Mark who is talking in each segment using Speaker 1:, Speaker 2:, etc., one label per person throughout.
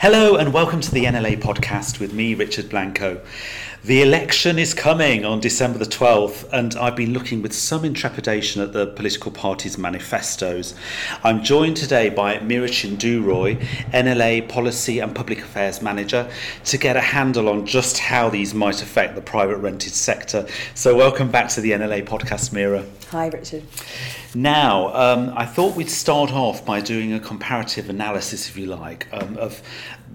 Speaker 1: Hello and welcome to the NLA podcast with me, Richard Blanco. The election is coming on December the 12th, and I've been looking with some intrepidation at the political parties' manifestos. I'm joined today by Meera Chindooroy, NLA Policy and Public Affairs Manager, to get a handle on just how these might affect the private rented sector. So, welcome back to the NLA podcast, Meera.
Speaker 2: Hi, Richard.
Speaker 1: Now, um, I thought we'd start off by doing a comparative analysis, if you like, um, of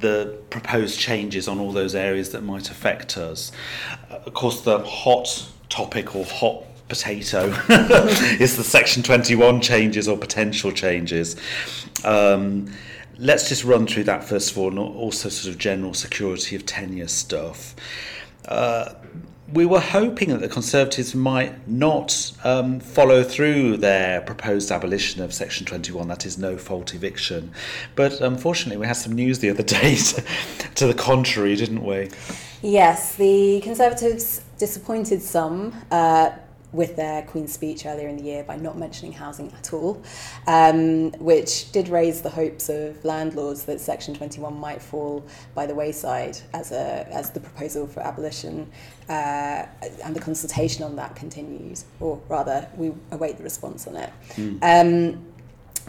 Speaker 1: the proposed changes on all those areas that might affect us. Of course, the hot topic or hot potato is the Section 21 changes or potential changes. Um, let's just run through that first of all, and also sort of general security of tenure stuff. Uh, we were hoping that the Conservatives might not um, follow through their proposed abolition of Section 21, that is, no fault eviction. But unfortunately, we had some news the other day to, to the contrary, didn't we?
Speaker 2: Yes, the Conservatives disappointed some. Uh, with their Queen's speech earlier in the year by not mentioning housing at all, um, which did raise the hopes of landlords that Section 21 might fall by the wayside as, a, as the proposal for abolition uh, and the consultation on that continues, or rather, we await the response on it. Mm. Um,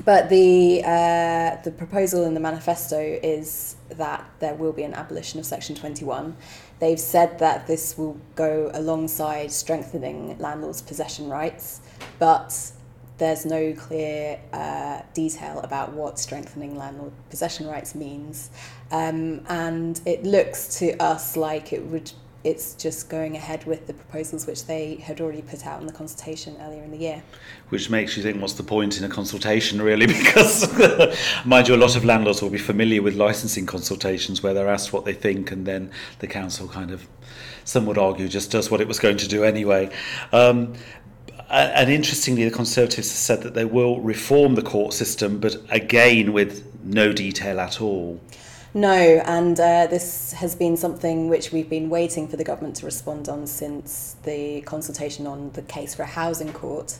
Speaker 2: but the uh, the proposal in the manifesto is that there will be an abolition of Section 21. They've said that this will go alongside strengthening landlords' possession rights, but there's no clear uh, detail about what strengthening landlord possession rights means. Um, and it looks to us like it would it's just going ahead with the proposals which they had already put out in the consultation earlier in the year.
Speaker 1: Which makes you think, what's the point in a consultation, really? Because, mind you, a lot of landlords will be familiar with licensing consultations where they're asked what they think, and then the council kind of, some would argue, just does what it was going to do anyway. Um, and interestingly, the Conservatives have said that they will reform the court system, but again with no detail at all.
Speaker 2: No, and uh, this has been something which we've been waiting for the government to respond on since the consultation on the case for a housing court.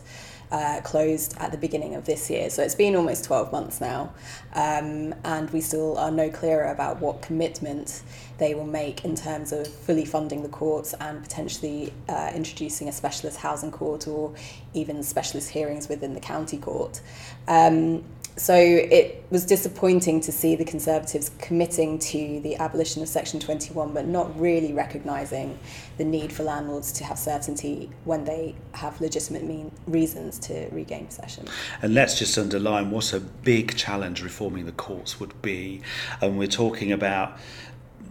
Speaker 2: Uh, closed at the beginning of this year. So it's been almost 12 months now, um, and we still are no clearer about what commitment they will make in terms of fully funding the courts and potentially uh, introducing a specialist housing court or even specialist hearings within the county court. Um, so it was disappointing to see the Conservatives committing to the abolition of Section 21, but not really recognising the need for landlords to have certainty when they have legitimate mean reasons to regain possession.
Speaker 1: And let's just underline what a big challenge reforming the courts would be. And we're talking about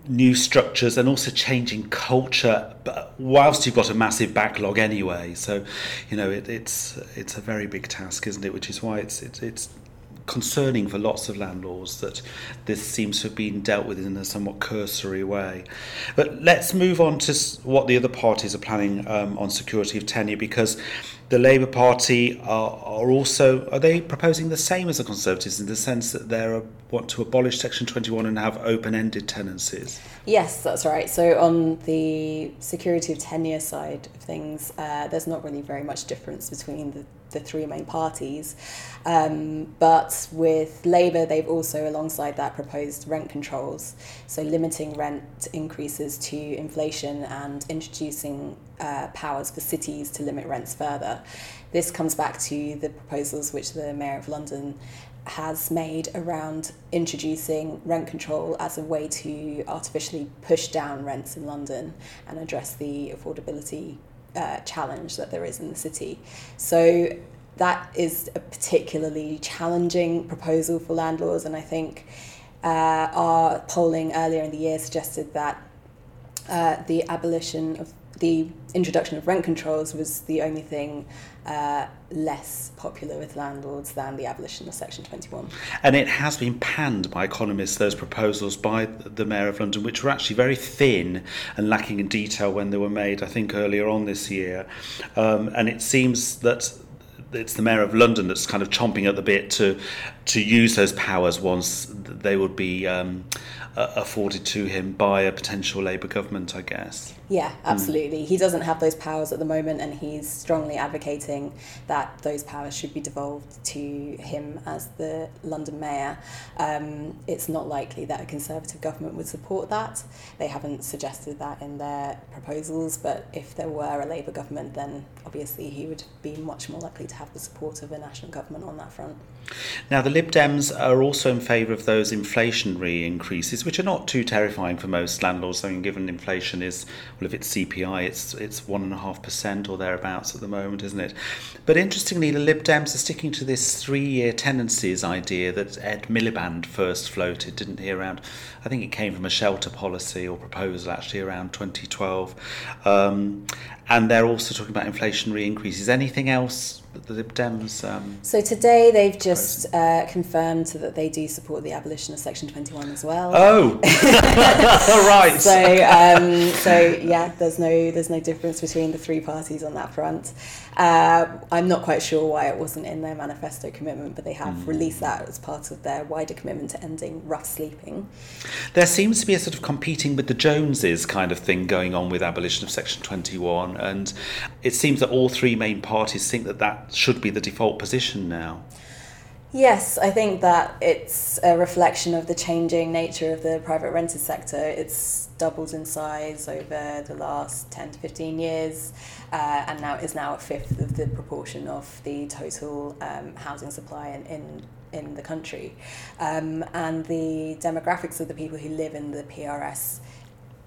Speaker 1: new structures and also changing culture whilst you've got a massive backlog anyway so you know it, it's it's a very big task isn't it which is why it's it's, it's concerning for lots of landlords that this seems to have been dealt with in a somewhat cursory way. But let's move on to what the other parties are planning um, on security of tenure because the Labour Party are, are also are they proposing the same as the Conservatives in the sense that they want to abolish Section 21 and have open-ended tenancies?
Speaker 2: Yes, that's right. So on the security of tenure side of things, uh, there's not really very much difference between the, the three main parties. Um, but with Labour, they've also, alongside that, proposed rent controls, so limiting rent increases to inflation and introducing uh, powers for cities to limit rents further. This comes back to the proposals which the Mayor of London has made around introducing rent control as a way to artificially push down rents in London and address the affordability uh, challenge that there is in the city. So that is a particularly challenging proposal for landlords, and I think uh, our polling earlier in the year suggested that uh, the abolition of the introduction of rent controls was the only thing uh, less popular with landlords than the abolition of Section 21.
Speaker 1: And it has been panned by economists, those proposals by the Mayor of London, which were actually very thin and lacking in detail when they were made, I think, earlier on this year. Um, and it seems that it's the mayor of London that's kind of chomping at the bit to to use those powers once they would be um, afforded to him by a potential Labour government, I guess.
Speaker 2: Yeah, absolutely. Mm. He doesn't have those powers at the moment, and he's strongly advocating that those powers should be devolved to him as the London mayor. Um, it's not likely that a Conservative government would support that. They haven't suggested that in their proposals, but if there were a Labour government, then obviously he would be much more likely to have the support of a national government on that front.
Speaker 1: Now, the Lib Dems are also in favour of those inflationary increases, which are not too terrifying for most landlords. I mean, given inflation is, well, if it's CPI, it's it's one and a half percent or thereabouts at the moment, isn't it? But interestingly, the Lib Dems are sticking to this three-year tenancies idea that Ed Miliband first floated, didn't he? Around, I think it came from a shelter policy or proposal actually around 2012, um, and they're also talking about inflationary increases. Anything else the Lib Dems? Um,
Speaker 2: so today they've just uh, confirmed that they do support the abolition of Section 21 as well.
Speaker 1: Oh, right.
Speaker 2: So, um, so yeah, there's no there's no difference between the three parties on that front. Uh, I'm not quite sure why it wasn't in their manifesto commitment, but they have mm. released that as part of their wider commitment to ending rough sleeping.
Speaker 1: There seems to be a sort of competing with the Joneses kind of thing going on with abolition of Section 21, and it seems that all three main parties think that that should be the default position now.
Speaker 2: Yes, I think that it's a reflection of the changing nature of the private rented sector. It's doubled in size over the last 10 to 15 years uh, and now is now a fifth of the proportion of the total um, housing supply in, in, in the country. Um, and the demographics of the people who live in the PRS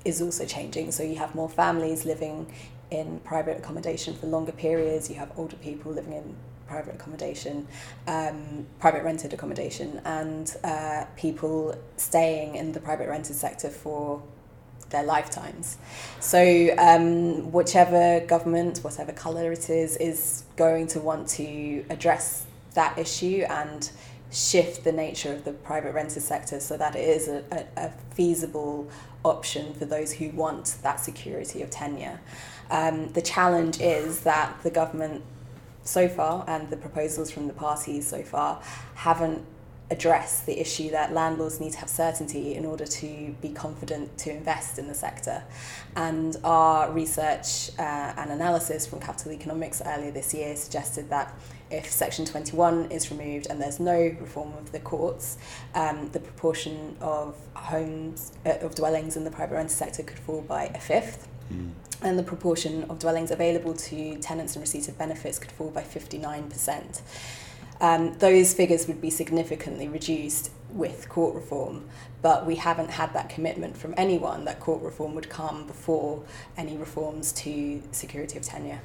Speaker 2: is also changing. So you have more families living in private accommodation for longer periods, you have older people living in private accommodation, um, private rented accommodation, and uh, people staying in the private rented sector for their lifetimes. So, um, whichever government, whatever colour it is, is going to want to address that issue and shift the nature of the private rented sector so that it is a, a, a feasible option for those who want that security of tenure. Um, the challenge is that the government so far and the proposals from the parties so far haven't addressed the issue that landlords need to have certainty in order to be confident to invest in the sector. And our research uh, and analysis from Capital Economics earlier this year suggested that if Section 21 is removed and there's no reform of the courts, um, the proportion of homes, uh, of dwellings in the private rented sector could fall by a fifth. Mm and the proportion of dwellings available to tenants in receipt of benefits could fall by 59%. Um, those figures would be significantly reduced with court reform, but we haven't had that commitment from anyone that court reform would come before any reforms to security of tenure.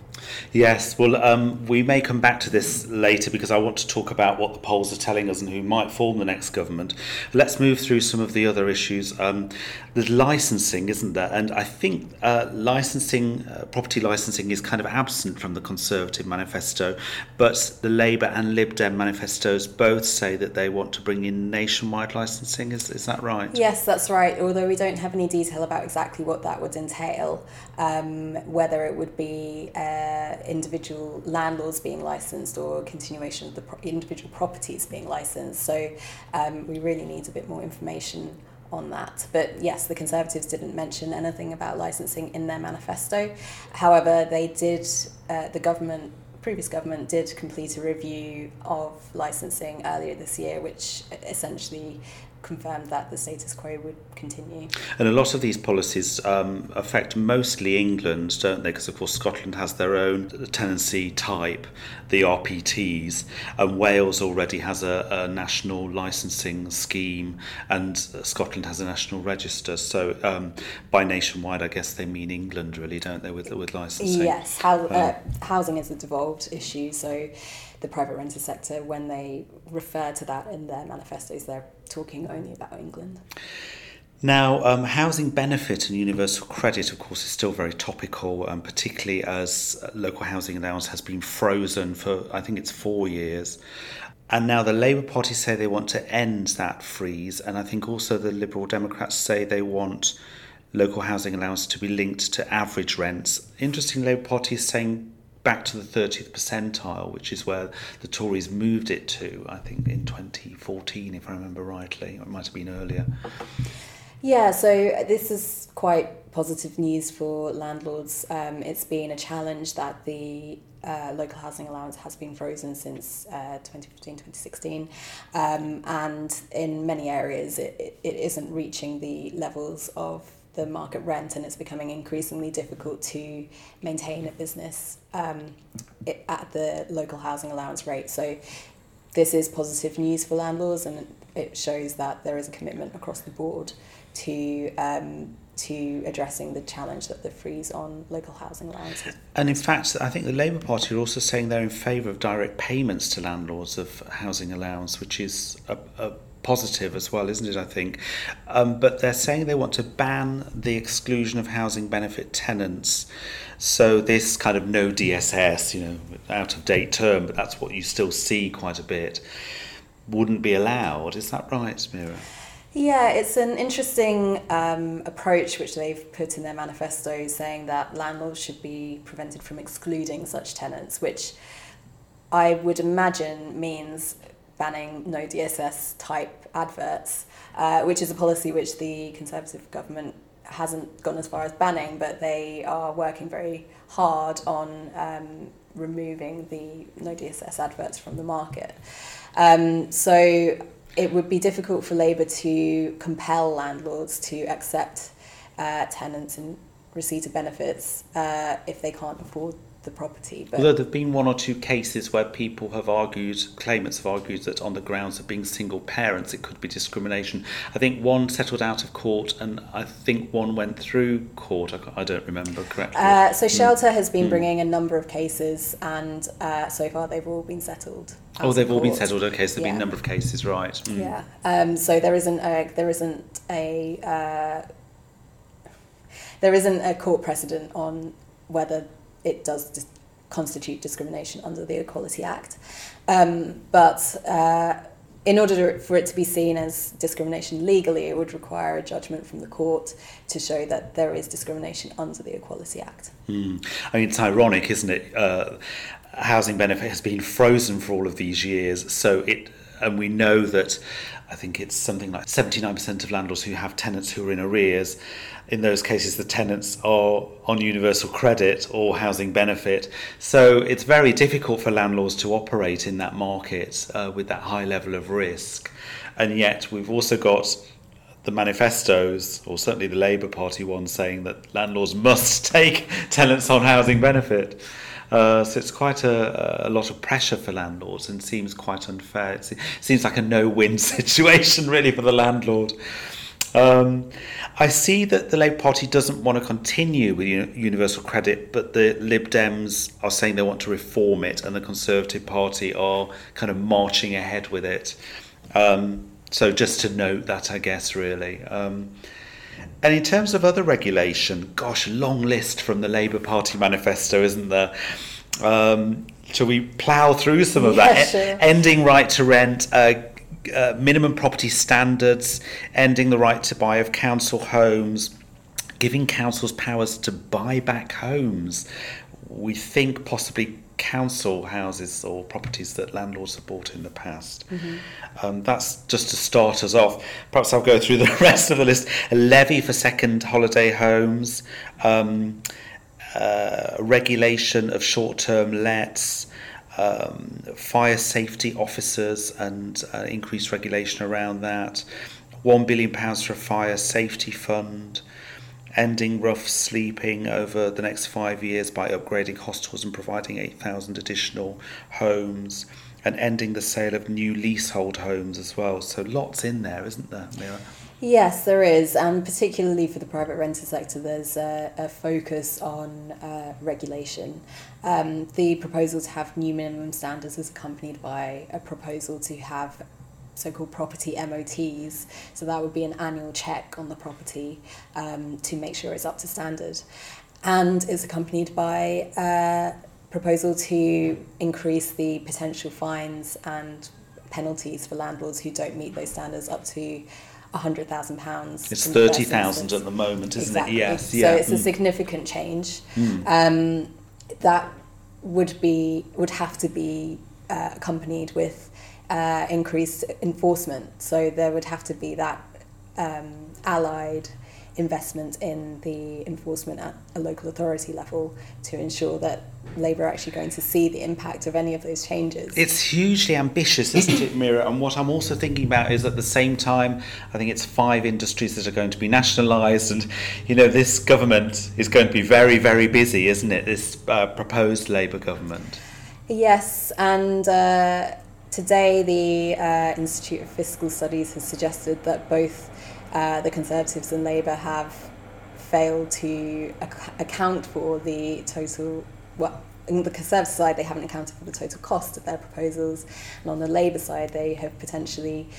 Speaker 1: Yes, well, um, we may come back to this later because I want to talk about what the polls are telling us and who might form the next government. Let's move through some of the other issues. Um, there's licensing, isn't there? And I think uh, licensing, uh, property licensing, is kind of absent from the Conservative manifesto, but the Labour and Lib Dem manifestos both say that they want to bring in nationwide licensing. Is, is that right?
Speaker 2: Yes, that's right. Although we don't have any detail about exactly what that would entail, um, whether it would be uh, individual landlords being licensed or continuation of the pro- individual properties being licensed. So um, we really need a bit more information on that. But yes, the Conservatives didn't mention anything about licensing in their manifesto. However, they did, uh, the government previous government did complete a review of licensing earlier this year, which essentially confirmed that the status quo would continue.
Speaker 1: And a lot of these policies um, affect mostly England, don't they? Because, of course, Scotland has their own tenancy type, the RPTs, and Wales already has a, a national licensing scheme, and Scotland has a national register. So, um, by nationwide, I guess they mean England, really, don't they, with, with licensing?
Speaker 2: Yes, how, uh, um, housing is a devolved issue. So, the private rented sector, when they refer to that in their manifestos, they're talking only about England.
Speaker 1: Now, um, housing benefit and universal credit, of course, is still very topical, um, particularly as local housing allowance has been frozen for, I think it's four years. And now the Labour Party say they want to end that freeze, and I think also the Liberal Democrats say they want local housing allowance to be linked to average rents. Interesting, Labour Party is saying back to the 30th percentile, which is where the Tories moved it to, I think, in 2014, if I remember rightly, it might have been earlier.
Speaker 2: Yeah, so this is quite positive news for landlords. Um, it's been a challenge that the uh, local housing allowance has been frozen since uh, 2015 2016 um, and in many areas it, it isn't reaching the levels of the market rent and it's becoming increasingly difficult to maintain a business um, it, at the local housing allowance rate. So this is positive news for landlords and it shows that there is a commitment across the board to um, to addressing the challenge that the freeze on local housing allowances.
Speaker 1: And in fact, I think the Labour Party are also saying they're in favour of direct payments to landlords of housing allowance, which is a, a positive as well, isn't it? I think. Um, but they're saying they want to ban the exclusion of housing benefit tenants. So this kind of no DSS, you know, out of date term, but that's what you still see quite a bit, wouldn't be allowed. Is that right, Meera?
Speaker 2: Yeah, it's an interesting um, approach which they've put in their manifesto saying that landlords should be prevented from excluding such tenants, which I would imagine means banning no DSS type adverts, uh, which is a policy which the Conservative government hasn't gone as far as banning, but they are working very hard on um, removing the no DSS adverts from the market. Um, so it would be difficult for Labour to compel landlords to accept uh, tenants and receipt of benefits uh, if they can't afford the property.
Speaker 1: But Although there have been one or two cases where people have argued, claimants have argued that on the grounds of being single parents, it could be discrimination. I think one settled out of court, and I think one went through court. I, I don't remember correctly.
Speaker 2: Uh, so Shelter mm. has been mm. bringing a number of cases, and uh, so far they've all been settled.
Speaker 1: Oh, they've all been settled. Okay, so there've yeah. been a number of cases, right?
Speaker 2: Mm. Yeah. Um, so there isn't a, there isn't a uh, there isn't a court precedent on whether it does dis- constitute discrimination under the Equality Act. Um, but uh, in order to, for it to be seen as discrimination legally, it would require a judgment from the court to show that there is discrimination under the Equality Act.
Speaker 1: Mm. I mean, it's ironic, isn't it? Uh, housing benefit has been frozen for all of these years, so it and we know that I think it's something like 79% of landlords who have tenants who are in arrears. In those cases, the tenants are on universal credit or housing benefit. So it's very difficult for landlords to operate in that market uh, with that high level of risk. And yet, we've also got the manifestos, or certainly the Labour Party one, saying that landlords must take tenants on housing benefit. Uh, so it's quite a, a lot of pressure for landlords and seems quite unfair. It seems like a no-win situation really for the landlord. Um, I see that the Labour Party doesn't want to continue with universal credit, but the Lib Dems are saying they want to reform it, and the Conservative Party are kind of marching ahead with it. Um, so just to note that, I guess, really. Um, and in terms of other regulation, gosh, long list from the Labour Party manifesto, isn't there? Um, shall we plough through some of
Speaker 2: yeah,
Speaker 1: that?
Speaker 2: Sure.
Speaker 1: Ending right to rent, uh, uh, minimum property standards, ending the right to buy of council homes, giving councils powers to buy back homes. We think possibly council houses or properties that landlords have bought in the past. Mm-hmm. Um, that's just to start us off. Perhaps I'll go through the rest of the list. A levy for second holiday homes, um, uh, regulation of short term lets. Um, fire safety officers and uh, increased regulation around that. One billion pounds for a fire safety fund ending rough sleeping over the next five years by upgrading hostels and providing 8,000 additional homes, and ending the sale of new leasehold homes as well. So lots in there, isn't there, Meera?
Speaker 2: Yes, there is, and particularly for the private rented sector, there's a, a focus on uh, regulation. Um, the proposal to have new minimum standards is accompanied by a proposal to have so-called property MOTs. So that would be an annual check on the property um, to make sure it's up to standard. And it's accompanied by a proposal to increase the potential fines and penalties for landlords who don't meet those standards up to hundred thousand pounds.
Speaker 1: It's thirty thousand at the moment, isn't
Speaker 2: exactly.
Speaker 1: it? Yes.
Speaker 2: So
Speaker 1: yeah.
Speaker 2: it's a mm. significant change. Mm. Um, that would be would have to be uh, accompanied with uh, increased enforcement. So there would have to be that um, allied investment in the enforcement at a local authority level to ensure that Labour are actually going to see the impact of any of those changes.
Speaker 1: It's hugely ambitious, isn't it, Meera? And what I'm also thinking about is at the same time, I think it's five industries that are going to be nationalised, and you know this government is going to be very, very busy, isn't it? This uh, proposed Labour government.
Speaker 2: Yes, and. Uh, Today, the uh, Institute of Fiscal Studies has suggested that both uh, the Conservatives and Labour have failed to ac- account for the total, well, on the Conservative side, they haven't accounted for the total cost of their proposals, and on the Labour side, they have potentially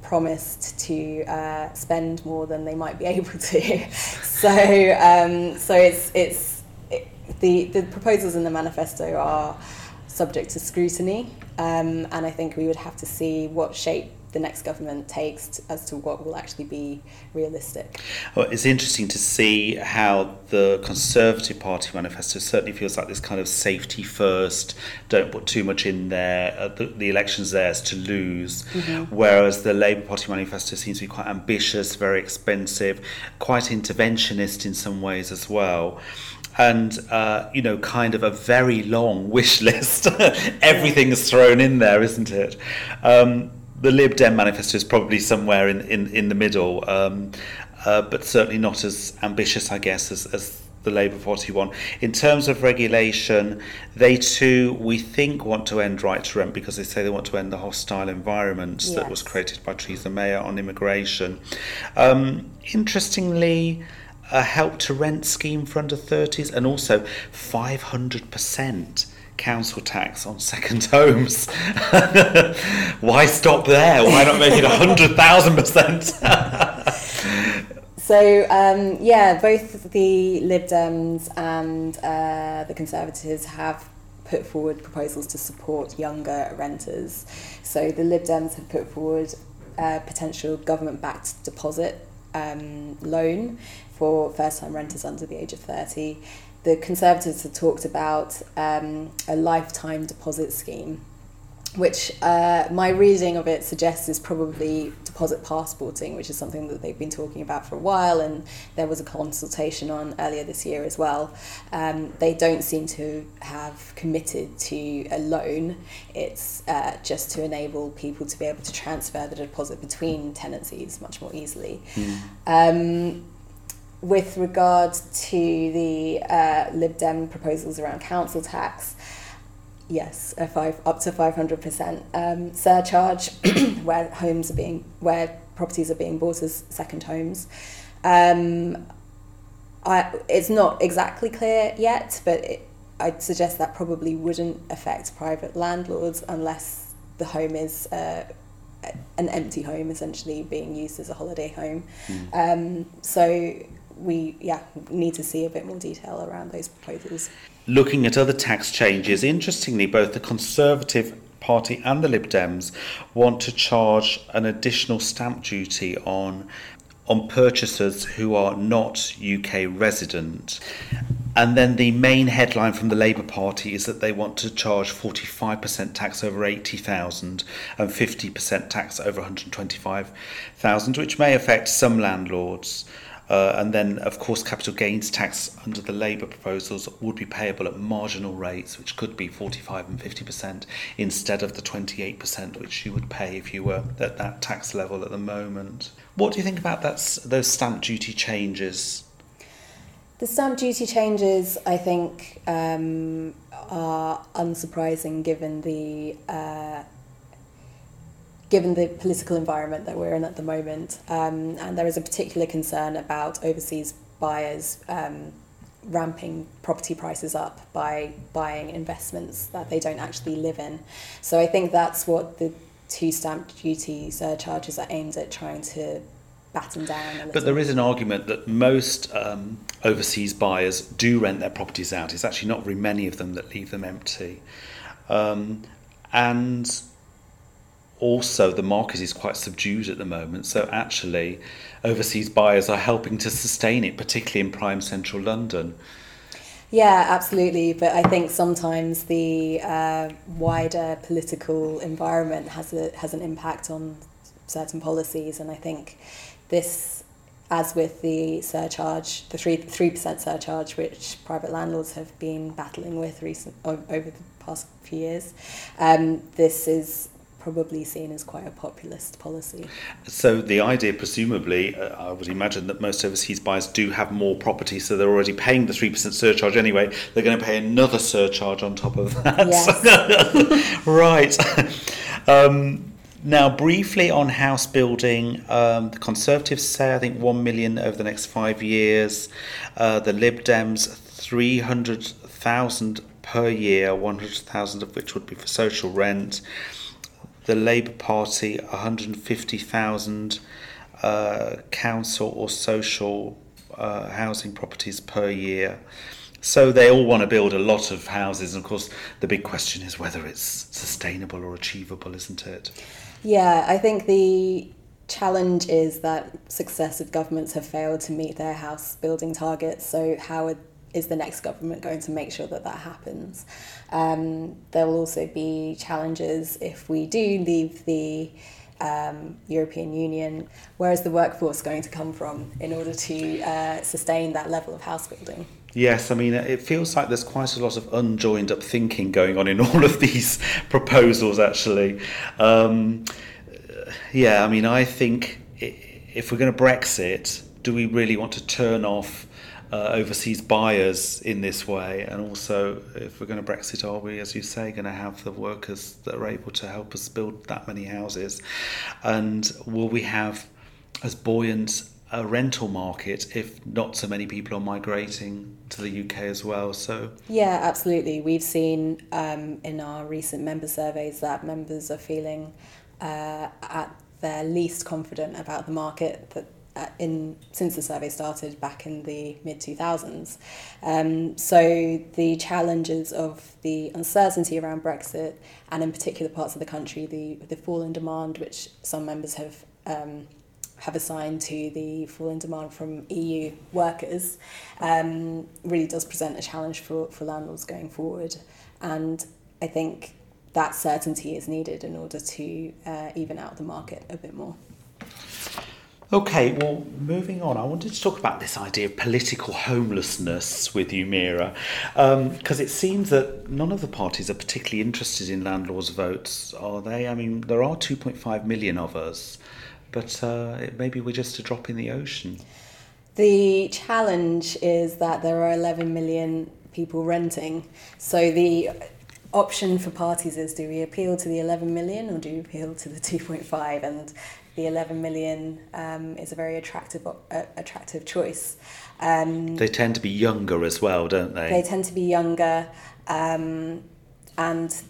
Speaker 2: promised to uh, spend more than they might be able to. so, um, so it's it's it, the the proposals in the manifesto are subject to scrutiny, um, and I think we would have to see what shape the next government takes as to what will actually be realistic.
Speaker 1: Well, it's interesting to see how the Conservative Party manifesto certainly feels like this kind of safety first, don't put too much in there, uh, the, the election's theirs to lose, mm-hmm. whereas the Labour Party manifesto seems to be quite ambitious, very expensive, quite interventionist in some ways as well and uh, you know, kind of a very long wish list. Everything is thrown in there, isn't it? Um, the Lib Dem manifesto is probably somewhere in, in, in the middle, um, uh, but certainly not as ambitious, I guess, as, as the Labour Party one. In terms of regulation, they too, we think, want to end right to rent because they say they want to end the hostile environment yes. that was created by Theresa May on immigration. Um, interestingly, a help to rent scheme for under 30s and also 500% council tax on second homes. Why stop there? Why not make it 100,000%?
Speaker 2: so, um, yeah, both the Lib Dems and uh, the Conservatives have put forward proposals to support younger renters. So, the Lib Dems have put forward a potential government backed deposit um, loan for first time renters under the age of 30. The Conservatives have talked about um, a lifetime deposit scheme, which uh, my reading of it suggests is probably deposit passporting, which is something that they've been talking about for a while, and there was a consultation on earlier this year as well. Um, they don't seem to have committed to a loan, it's uh, just to enable people to be able to transfer the deposit between tenancies much more easily. Mm. Um, with regard to the uh, Lib Dem proposals around council tax, yes, a five up to five hundred percent um, surcharge where homes are being where properties are being bought as second homes. Um, I, it's not exactly clear yet, but it, I'd suggest that probably wouldn't affect private landlords unless the home is uh, an empty home, essentially being used as a holiday home. Mm. Um, so we yeah need to see a bit more detail around those proposals.
Speaker 1: Looking at other tax changes, interestingly, both the Conservative Party and the Lib Dems want to charge an additional stamp duty on on purchasers who are not UK resident. And then the main headline from the Labour Party is that they want to charge 45% tax over 80,000 and 50% tax over 125,000, which may affect some landlords. Uh, and then, of course, capital gains tax under the Labour proposals would be payable at marginal rates, which could be 45 and 50% instead of the 28% which you would pay if you were at that tax level at the moment. What do you think about that, those stamp duty changes?
Speaker 2: The stamp duty changes, I think, um, are unsurprising given the uh, given the political environment that we're in at the moment. Um, and there is a particular concern about overseas buyers um, ramping property prices up by buying investments that they don't actually live in. So I think that's what the two stamp duty surcharges are aimed at trying to batten down.
Speaker 1: but there is an argument that most um, overseas buyers do rent their properties out. It's actually not very many of them that leave them empty. Um, and also the market is quite subdued at the moment. So actually, overseas buyers are helping to sustain it, particularly in prime central London.
Speaker 2: Yeah, absolutely. But I think sometimes the uh, wider political environment has a has an impact on certain policies, and I think this, as with the surcharge, the three three percent surcharge, which private landlords have been battling with recent over the past few years, um, this is probably seen as quite a populist policy.
Speaker 1: So the idea, presumably, uh, I would imagine that most overseas buyers do have more property, so they're already paying the three percent surcharge anyway. They're going to pay another surcharge on top of that.
Speaker 2: Yes.
Speaker 1: right. Um, now, briefly on house building, um, the Conservatives say I think one million over the next five years. Uh, the Lib Dems three hundred thousand per year, one hundred thousand of which would be for social rent the Labour Party 150,000 uh, council or social uh, housing properties per year. So they all want to build a lot of houses. And of course, the big question is whether it's sustainable or achievable, isn't it?
Speaker 2: Yeah, I think the challenge is that successive governments have failed to meet their house building targets. So, how are is the next government going to make sure that that happens? Um, there will also be challenges if we do leave the um, European Union. Where is the workforce going to come from in order to uh, sustain that level of house building?
Speaker 1: Yes, I mean, it feels like there's quite a lot of unjoined up thinking going on in all of these proposals, actually. Um, yeah, I mean, I think if we're going to Brexit, do we really want to turn off uh, overseas buyers in this way? And also, if we're going to Brexit, are we, as you say, going to have the workers that are able to help us build that many houses? And will we have as buoyant a rental market if not so many people are migrating to the UK as well. So
Speaker 2: yeah, absolutely. We've seen um, in our recent member surveys that members are feeling uh, at their least confident about the market that in since the survey started back in the mid 2000s. Um, so the challenges of the uncertainty around Brexit and in particular parts of the country, the the fall in demand, which some members have um, have assigned to the fall in demand from EU workers, um, really does present a challenge for, for landlords going forward. And I think that certainty is needed in order to uh, even out the market a bit more.
Speaker 1: Okay, well, moving on, I wanted to talk about this idea of political homelessness with you, Meera, because um, it seems that none of the parties are particularly interested in landlords' votes, are they? I mean, there are 2.5 million of us, but uh, maybe we're just a drop in the ocean.
Speaker 2: The challenge is that there are 11 million people renting, so the option for parties is do we appeal to the 11 million or do we appeal to the 2.5 and the 11 million um, is a very attractive uh, attractive choice.
Speaker 1: Um, they tend to be younger as well, don't they?
Speaker 2: They tend to be younger, um, and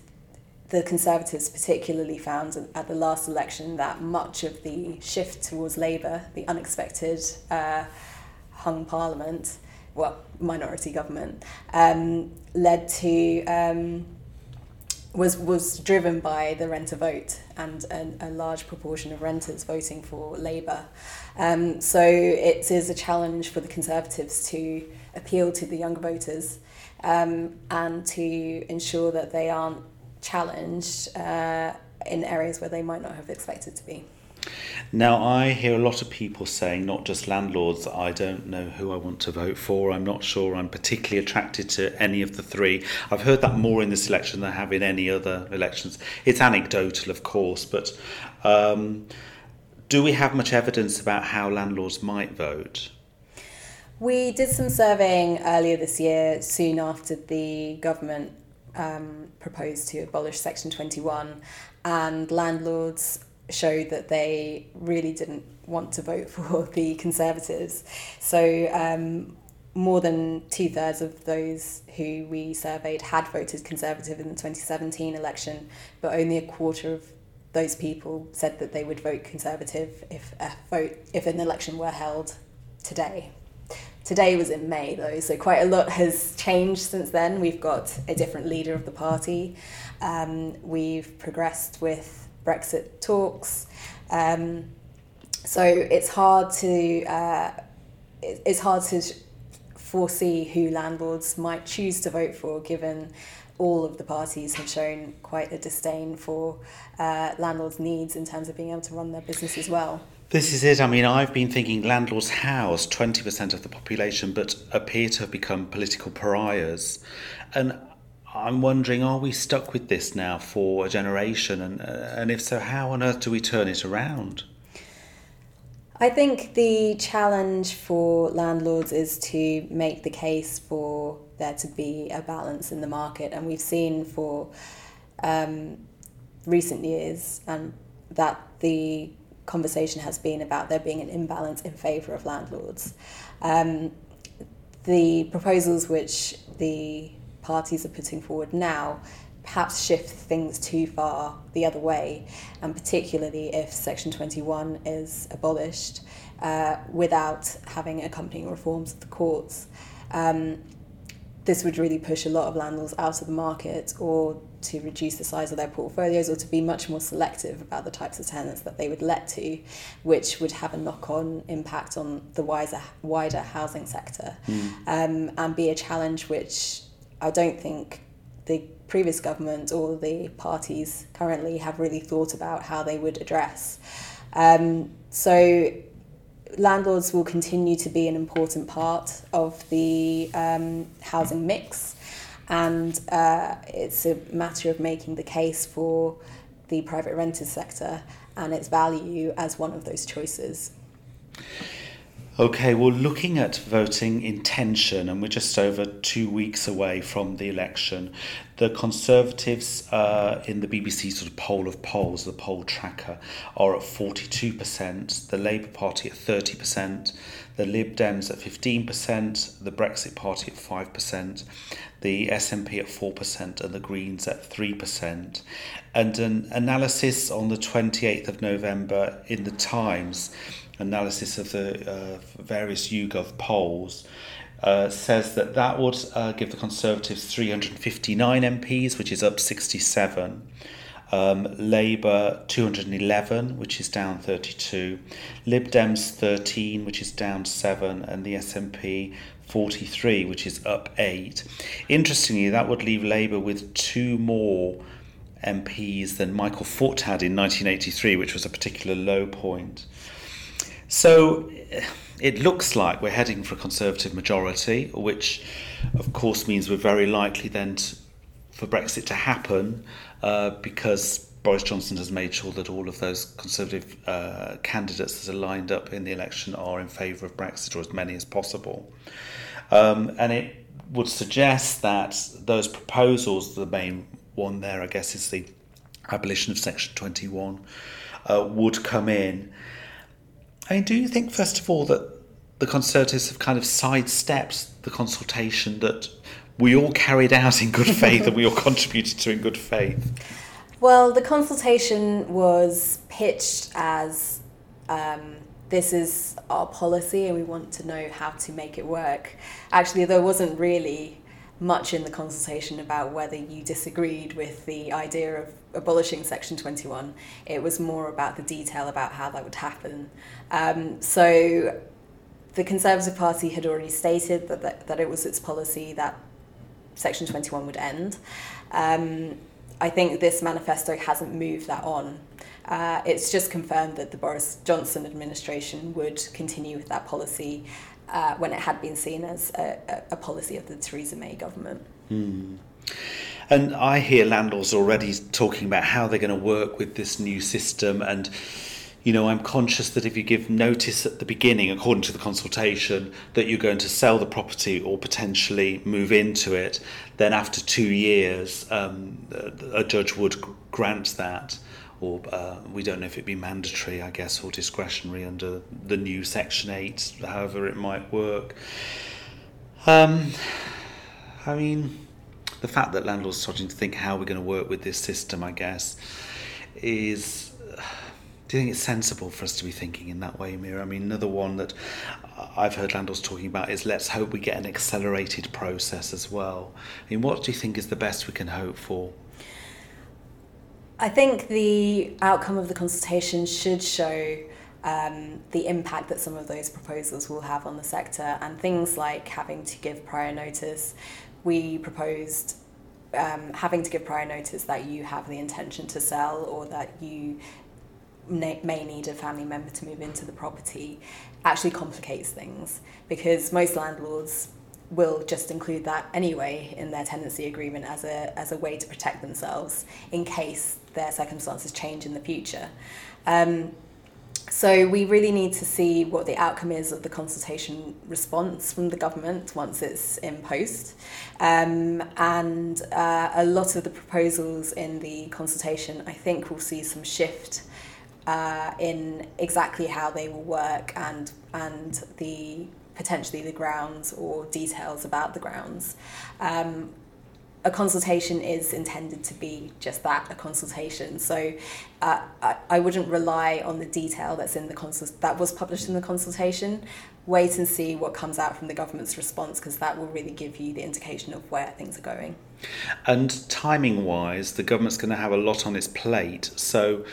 Speaker 2: the Conservatives particularly found at the last election that much of the shift towards Labour, the unexpected uh, hung Parliament, well, minority government, um, led to um, was was driven by the renter vote and a, a large proportion of renters voting for Labour. Um, so it is a challenge for the Conservatives to appeal to the younger voters um, and to ensure that they aren't challenged uh, in areas where they might not have expected to be.
Speaker 1: Now, I hear a lot of people saying, not just landlords, I don't know who I want to vote for. I'm not sure I'm particularly attracted to any of the three. I've heard that more in this election than I have in any other elections. It's anecdotal, of course, but um, do we have much evidence about how landlords might vote?
Speaker 2: We did some surveying earlier this year, soon after the government um, proposed to abolish Section 21, and landlords showed that they really didn't want to vote for the Conservatives. So um, more than two thirds of those who we surveyed had voted Conservative in the 2017 election, but only a quarter of those people said that they would vote Conservative if a vote if an election were held today. Today was in May though, so quite a lot has changed since then. We've got a different leader of the party. Um, we've progressed with Brexit talks. Um, so it's hard to uh, it's hard to foresee who landlords might choose to vote for, given all of the parties have shown quite a disdain for uh, landlords' needs in terms of being able to run their business as well.
Speaker 1: This is it. I mean, I've been thinking landlords house 20% of the population, but appear to have become political pariahs. And I'm wondering, are we stuck with this now for a generation? And, uh, and if so, how on earth do we turn it around?
Speaker 2: I think the challenge for landlords is to make the case for there to be a balance in the market. And we've seen for um, recent years and that the conversation has been about there being an imbalance in favour of landlords. Um, the proposals which the parties are putting forward now perhaps shift things too far the other way, and particularly if Section 21 is abolished uh, without having accompanying reforms of the courts. Um, this would really push a lot of landlords out of the market or to reduce the size of their portfolios or to be much more selective about the types of tenants that they would let to, which would have a knock on impact on the wider, wider housing sector mm. um, and be a challenge which I don't think the previous government or the parties currently have really thought about how they would address. Um, so landlords will continue to be an important part of the um, housing mix, and uh, it's a matter of making the case for the private rented sector and its value as one of those choices.
Speaker 1: Okay, well, looking at voting intention, and we're just over two weeks away from the election, the Conservatives uh, in the BBC sort of poll of polls, the poll tracker, are at 42%, the Labour Party at 30%, the Lib Dems at 15%, the Brexit Party at 5%, the SNP at 4%, and the Greens at 3%. And an analysis on the 28th of November in the Times analysis of the uh, various YouGov polls uh, says that that would uh, give the Conservatives 359 MPs, which is up 67. Um, Labour 211, which is down 32. Lib Dems 13, which is down 7. And the SNP 43, which is up 8. Interestingly, that would leave Labour with two more MPs than Michael Foot had in 1983, which was a particular low point. So it looks like we're heading for a Conservative majority, which of course means we're very likely then to, for Brexit to happen uh, because Boris Johnson has made sure that all of those Conservative uh, candidates that are lined up in the election are in favour of Brexit or as many as possible. Um, and it would suggest that those proposals, the main one there, I guess, is the abolition of Section 21, uh, would come in. I mean, do you think, first of all, that the Conservatives have kind of sidestepped the consultation that we all carried out in good faith and we all contributed to in good faith?
Speaker 2: Well, the consultation was pitched as um, this is our policy and we want to know how to make it work. Actually, there wasn't really much in the consultation about whether you disagreed with the idea of abolishing Section 21. It was more about the detail about how that would happen. Um, so the Conservative Party had already stated that, that, that, it was its policy that Section 21 would end. Um, I think this manifesto hasn't moved that on. Uh, it's just confirmed that the Boris Johnson administration would continue with that policy uh, when it had been seen as a, a, policy of the Theresa May government.
Speaker 1: Mm. And I hear landlords already talking about how they're going to work with this new system. And, you know, I'm conscious that if you give notice at the beginning, according to the consultation, that you're going to sell the property or potentially move into it, then after two years, um, a judge would grant that or uh, we don't know if it'd be mandatory, I guess, or discretionary under the new Section 8, however it might work. Um, I mean, the fact that landlords are starting to think how we're going to work with this system, I guess, is. Do you think it's sensible for us to be thinking in that way, Meera? I mean, another one that I've heard landlords talking about is let's hope we get an accelerated process as well. I mean, what do you think is the best we can hope for?
Speaker 2: I think the outcome of the consultation should show um, the impact that some of those proposals will have on the sector and things like having to give prior notice. We proposed um, having to give prior notice that you have the intention to sell or that you may need a family member to move into the property actually complicates things because most landlords will just include that anyway in their tenancy agreement as a, as a way to protect themselves in case their circumstances change in the future. Um, so we really need to see what the outcome is of the consultation response from the government once it's in. Um, and uh, a lot of the proposals in the consultation, I think, will see some shift uh, in exactly how they will work and and the potentially the grounds or details about the grounds. Um, a consultation is intended to be just that a consultation so uh, I, I wouldn't rely on the detail that's in the consult that was published in the consultation wait and see what comes out from the government's response because that will really give you the indication of where things are going
Speaker 1: and timing wise the government's going to have a lot on its plate so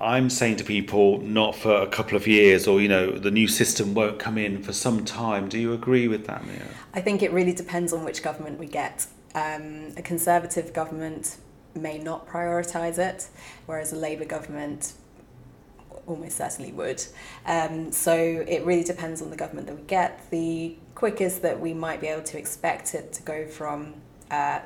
Speaker 1: I'm saying to people, not for a couple of years, or you know, the new system won't come in for some time. Do you agree with that, Meera?
Speaker 2: I think it really depends on which government we get. Um, a Conservative government may not prioritise it, whereas a Labour government almost certainly would. Um, so it really depends on the government that we get. The quickest that we might be able to expect it to go from uh,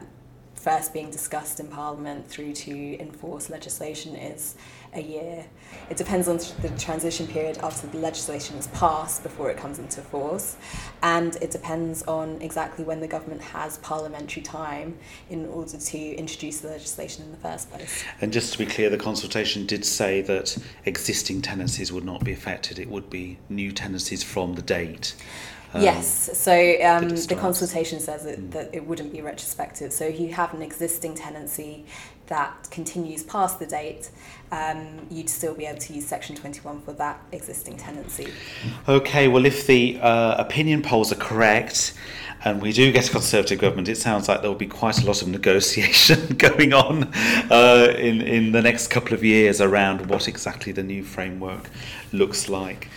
Speaker 2: first being discussed in Parliament through to enforce legislation is a year. It depends on the transition period after the legislation is passed before it comes into force, and it depends on exactly when the government has parliamentary time in order to introduce the legislation in the first place.
Speaker 1: And just to be clear, the consultation did say that existing tenancies would not be affected, it would be new tenancies from the date.
Speaker 2: Um, yes, so um, the consultation says mm. that it wouldn't be retrospective. So if you have an existing tenancy that continues past the date, um, you'd still be able to use Section 21 for that existing tenancy.
Speaker 1: Okay, well, if the uh, opinion polls are correct, and we do get a Conservative government, it sounds like there will be quite a lot of negotiation going on uh, in, in the next couple of years around what exactly the new framework looks like.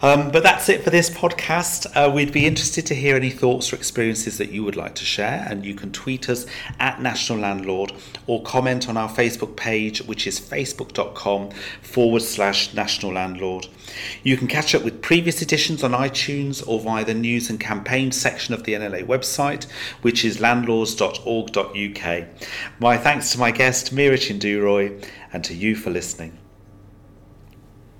Speaker 1: Um, but that's it for this podcast. Uh, we'd be interested to hear any thoughts or experiences that you would like to share, and you can tweet us at National Landlord or comment on our Facebook page, which is facebook.com forward slash National Landlord. You can catch up with previous editions on iTunes or via the news and campaigns section of the NLA website, which is landlords.org.uk. My thanks to my guest, Meera Chindooroy, and to you for listening.